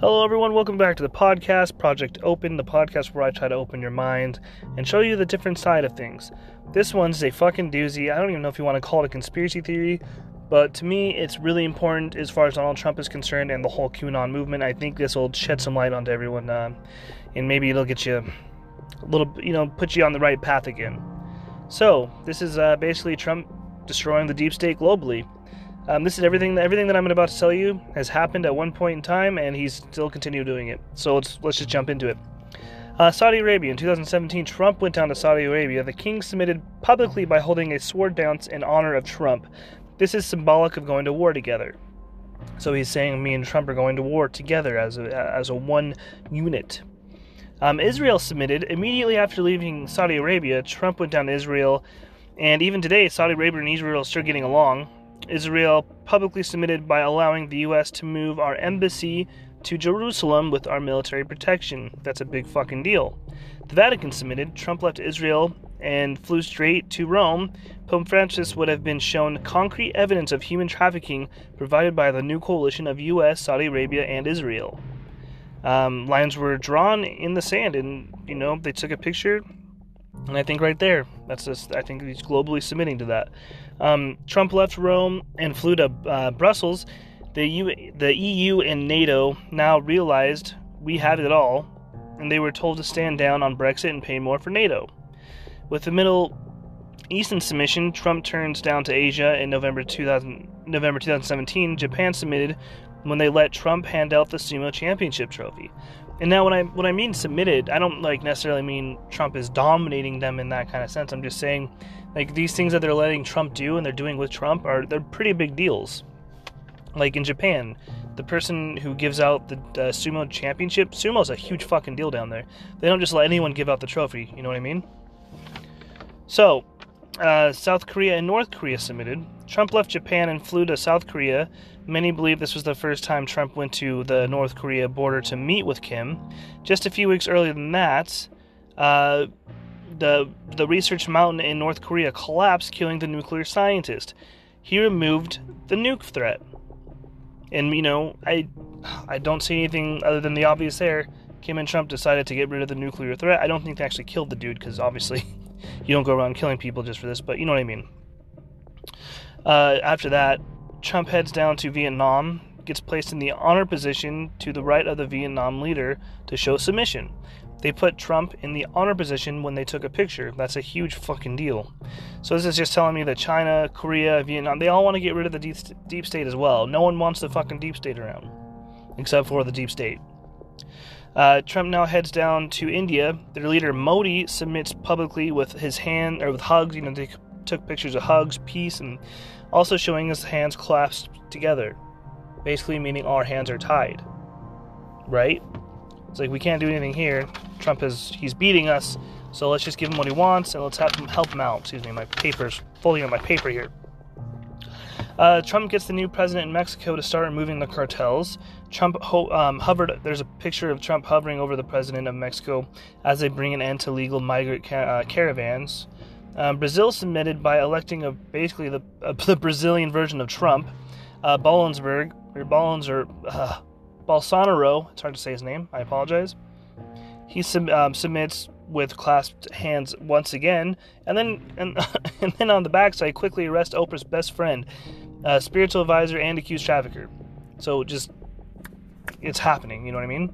Hello, everyone. Welcome back to the podcast, Project Open, the podcast where I try to open your mind and show you the different side of things. This one's a fucking doozy. I don't even know if you want to call it a conspiracy theory, but to me, it's really important as far as Donald Trump is concerned and the whole QAnon movement. I think this will shed some light onto everyone, uh, and maybe it'll get you a little, you know, put you on the right path again. So, this is uh, basically Trump destroying the deep state globally. Um, this is everything. Everything that I'm about to tell you has happened at one point in time, and he's still continuing doing it. So let's let's just jump into it. Uh, Saudi Arabia in 2017, Trump went down to Saudi Arabia. The king submitted publicly by holding a sword dance in honor of Trump. This is symbolic of going to war together. So he's saying me and Trump are going to war together as a as a one unit. Um, Israel submitted immediately after leaving Saudi Arabia. Trump went down to Israel, and even today, Saudi Arabia and Israel are still getting along. Israel publicly submitted by allowing the U.S. to move our embassy to Jerusalem with our military protection. That's a big fucking deal. The Vatican submitted. Trump left Israel and flew straight to Rome. Pope Francis would have been shown concrete evidence of human trafficking provided by the new coalition of U.S., Saudi Arabia, and Israel. Um, lines were drawn in the sand, and you know they took a picture and I think right there, that's just, I think he's globally submitting to that. Um, Trump left Rome and flew to uh, Brussels. The, U- the EU and NATO now realized we had it all, and they were told to stand down on Brexit and pay more for NATO. With the Middle Eastern submission, Trump turns down to Asia in November 2000, November 2017. Japan submitted when they let Trump hand out the sumo championship trophy. And now when I when I mean submitted, I don't like necessarily mean Trump is dominating them in that kind of sense. I'm just saying like these things that they're letting Trump do and they're doing with Trump are they're pretty big deals. Like in Japan, the person who gives out the uh, sumo championship, sumo is a huge fucking deal down there. They don't just let anyone give out the trophy. You know what I mean? So, uh, South Korea and North Korea submitted. Trump left Japan and flew to South Korea. Many believe this was the first time Trump went to the North Korea border to meet with Kim. Just a few weeks earlier than that, uh, the the research mountain in North Korea collapsed, killing the nuclear scientist. He removed the nuke threat, and you know I I don't see anything other than the obvious there. Kim and Trump decided to get rid of the nuclear threat. I don't think they actually killed the dude because obviously you don't go around killing people just for this, but you know what I mean. Uh, after that, Trump heads down to Vietnam, gets placed in the honor position to the right of the Vietnam leader to show submission. They put Trump in the honor position when they took a picture. That's a huge fucking deal. So this is just telling me that China, Korea, Vietnam, they all want to get rid of the deep, deep state as well. No one wants the fucking deep state around, except for the deep state. Uh, Trump now heads down to India. Their leader Modi submits publicly with his hand or with hugs. You know, they took pictures of hugs, peace, and also showing his hands clasped together, basically meaning our hands are tied. Right? It's like we can't do anything here. Trump is he's beating us, so let's just give him what he wants and let's have him help him out. Excuse me, my paper's folding on my paper here. Uh, Trump gets the new president in Mexico to start removing the cartels. Trump ho- um, hovered. There's a picture of Trump hovering over the president of Mexico as they bring an end to legal migrant uh, caravans. Um, Brazil submitted by electing a basically the uh, the Brazilian version of Trump, uh, Bollensberg or Bollens or uh, Bolsonaro. It's hard to say his name. I apologize. He sub, um, submits with clasped hands once again, and then and, and then on the backside quickly arrest Oprah's best friend, uh, spiritual advisor, and accused trafficker. So just it's happening. You know what I mean?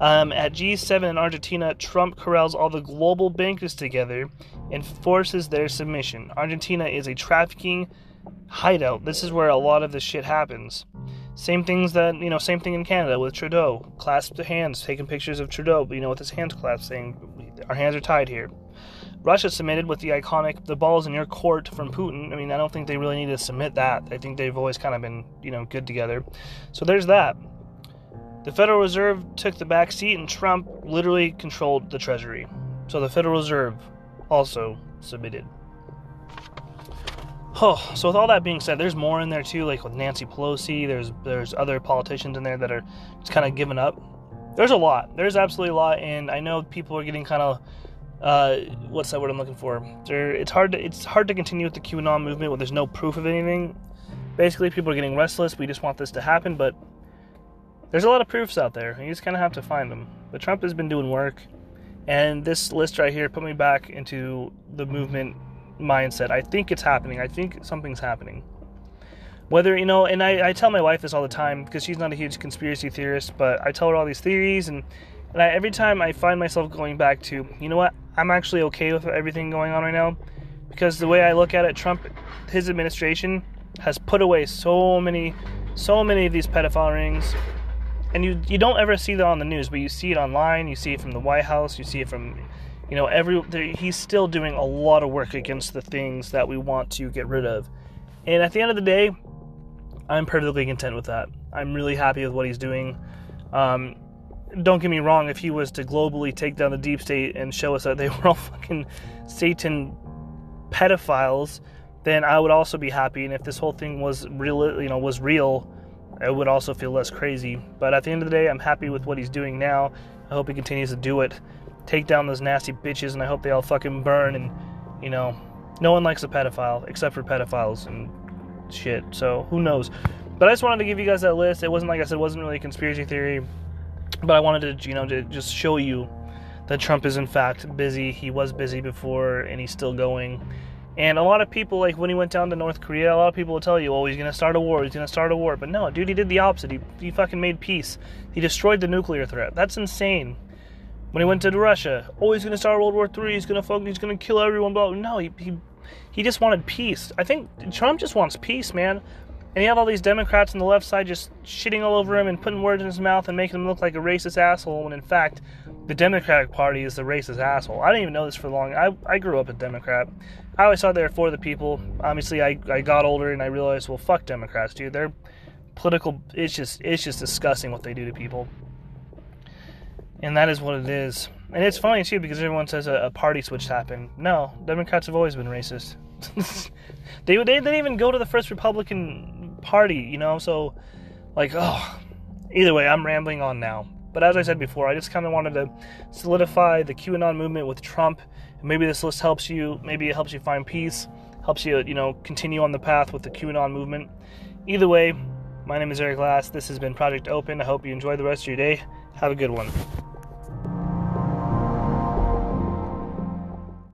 Um, at G7 in Argentina, Trump corrals all the global bankers together and forces their submission. Argentina is a trafficking hideout. This is where a lot of this shit happens. Same things that, you know, same thing in Canada with Trudeau. Clasped hands, taking pictures of Trudeau, you know, with his hands clasped, saying, our hands are tied here. Russia submitted with the iconic, the ball's in your court from Putin. I mean, I don't think they really need to submit that. I think they've always kind of been, you know, good together. So there's that. The Federal Reserve took the back seat, and Trump literally controlled the Treasury. So the Federal Reserve also submitted. Oh, so with all that being said, there's more in there too, like with Nancy Pelosi. There's there's other politicians in there that are just kind of giving up. There's a lot. There's absolutely a lot, and I know people are getting kind of uh, what's that word I'm looking for? There, it's hard to it's hard to continue with the QAnon movement when there's no proof of anything. Basically, people are getting restless. We just want this to happen, but there's a lot of proofs out there. You just kind of have to find them. But Trump has been doing work, and this list right here put me back into the movement mindset. I think it's happening. I think something's happening. Whether, you know, and I, I tell my wife this all the time because she's not a huge conspiracy theorist, but I tell her all these theories, and, and I, every time I find myself going back to, you know what, I'm actually okay with everything going on right now because the way I look at it, Trump, his administration has put away so many, so many of these pedophile rings, and you you don't ever see that on the news, but you see it online, you see it from the White House, you see it from, you know, every he's still doing a lot of work against the things that we want to get rid of, and at the end of the day, I'm perfectly content with that. I'm really happy with what he's doing. Um, don't get me wrong, if he was to globally take down the deep state and show us that they were all fucking Satan pedophiles, then I would also be happy. And if this whole thing was real, you know, was real, I would also feel less crazy. But at the end of the day, I'm happy with what he's doing now. I hope he continues to do it. Take down those nasty bitches, and I hope they all fucking burn. And, you know, no one likes a pedophile except for pedophiles and shit. So who knows? But I just wanted to give you guys that list. It wasn't like I said, it wasn't really a conspiracy theory, but I wanted to, you know, to just show you that Trump is in fact busy. He was busy before, and he's still going. And a lot of people, like when he went down to North Korea, a lot of people will tell you, oh, he's going to start a war, he's going to start a war. But no, dude, he did the opposite. He, he fucking made peace. He destroyed the nuclear threat. That's insane. When he went to Russia, oh, he's going to start World War III, he's going to fucking, he's going to kill everyone. Blah. No, he, he, he just wanted peace. I think Trump just wants peace, man. And you have all these Democrats on the left side just shitting all over him and putting words in his mouth and making him look like a racist asshole when in fact the Democratic Party is the racist asshole. I didn't even know this for long. I, I grew up a Democrat. I always thought they were for the people. Obviously, I, I got older and I realized, well, fuck Democrats, dude. They're political. It's just it's just disgusting what they do to people. And that is what it is. And it's funny too because everyone says a, a party switch happened. No, Democrats have always been racist. they, they didn't even go to the first Republican party, you know? So, like, oh, either way, I'm rambling on now. But as I said before, I just kind of wanted to solidify the QAnon movement with Trump. Maybe this list helps you. Maybe it helps you find peace, helps you, you know, continue on the path with the QAnon movement. Either way, my name is Eric Glass. This has been Project Open. I hope you enjoy the rest of your day. Have a good one.